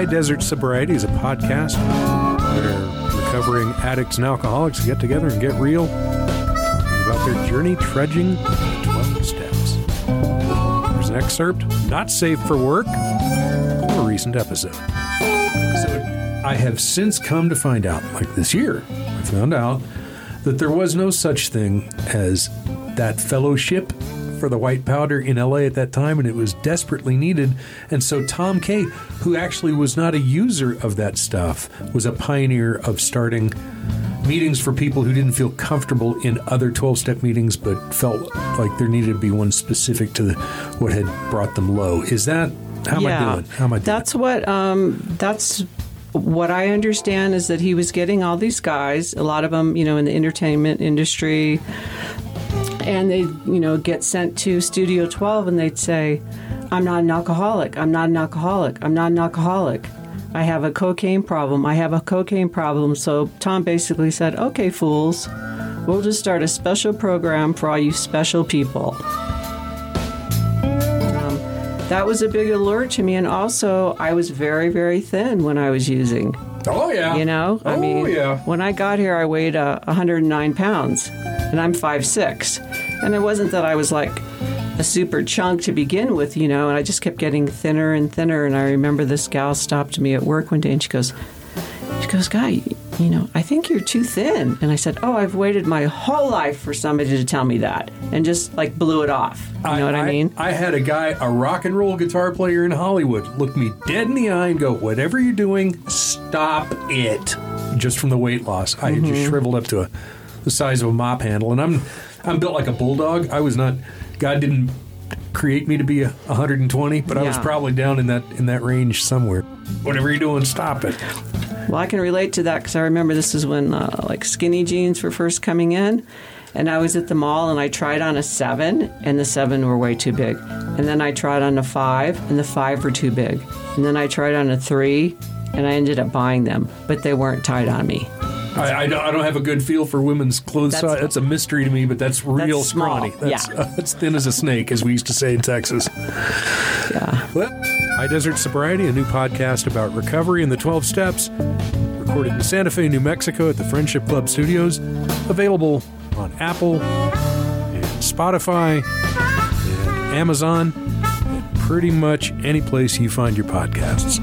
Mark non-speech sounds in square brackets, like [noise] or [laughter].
High Desert Sobriety is a podcast where recovering addicts and alcoholics get together and get real about their journey trudging the 12 steps. There's an excerpt, not safe for work, from a recent episode. So I have since come to find out, like this year, I found out that there was no such thing as that fellowship for the white powder in LA at that time, and it was desperately needed. And so Tom Kay, who actually was not a user of that stuff, was a pioneer of starting meetings for people who didn't feel comfortable in other 12 step meetings but felt like there needed to be one specific to the, what had brought them low. Is that how am I doing? How am I doing? That's what um, that's what I understand is that he was getting all these guys, a lot of them, you know, in the entertainment industry, and they, you know, get sent to Studio 12 and they'd say, I'm not an alcoholic. I'm not an alcoholic. I'm not an alcoholic. I have a cocaine problem. I have a cocaine problem. So Tom basically said, okay, fools, we'll just start a special program for all you special people. Um, that was a big allure to me. And also, I was very, very thin when I was using. oh, yeah. You know, Oh, I mean, yeah. when I got here, I weighed uh, 109 pounds, and I'm 5'6". And it wasn't that I was like a super chunk to begin with, you know, and I just kept getting thinner and thinner. And I remember this gal stopped me at work one day, and she goes, she goes, Guy, you know, I think you're too thin. And I said, Oh, I've waited my whole life for somebody to tell me that, and just like blew it off. You know what I, mean? I had a guy, a rock and roll guitar player in Hollywood, look me dead in the eye and go, "Whatever you're doing, stop it." Just from the weight loss, I Mm-hmm. just shriveled up to a, the size of a mop handle, and I'm I'm built like a bulldog. I was not. God didn't create me to be a 120, but I was probably down in that in that range somewhere. Whatever you're doing, stop it. Well, I can relate to that because I remember this is when uh, like skinny jeans were first coming in, and I was at the mall and I tried on a seven, and the seven were way too big, and then I tried on a five, and the five were too big, and then I tried on a three, and I ended up buying them, but they weren't tight on me. I, I, don't, I don't have a good feel for women's clothes That's- size. That's a mystery to me, but that's real That's scrawny. That's, [laughs] yeah. uh, that's thin as a snake, as we used to say in Texas. Yeah. Well, High Desert Sobriety, a new podcast about recovery and the 12 steps, recorded in Santa Fe, New Mexico at the Friendship Club Studios, available on Apple and Spotify and Amazon, and pretty much any place you find your podcasts.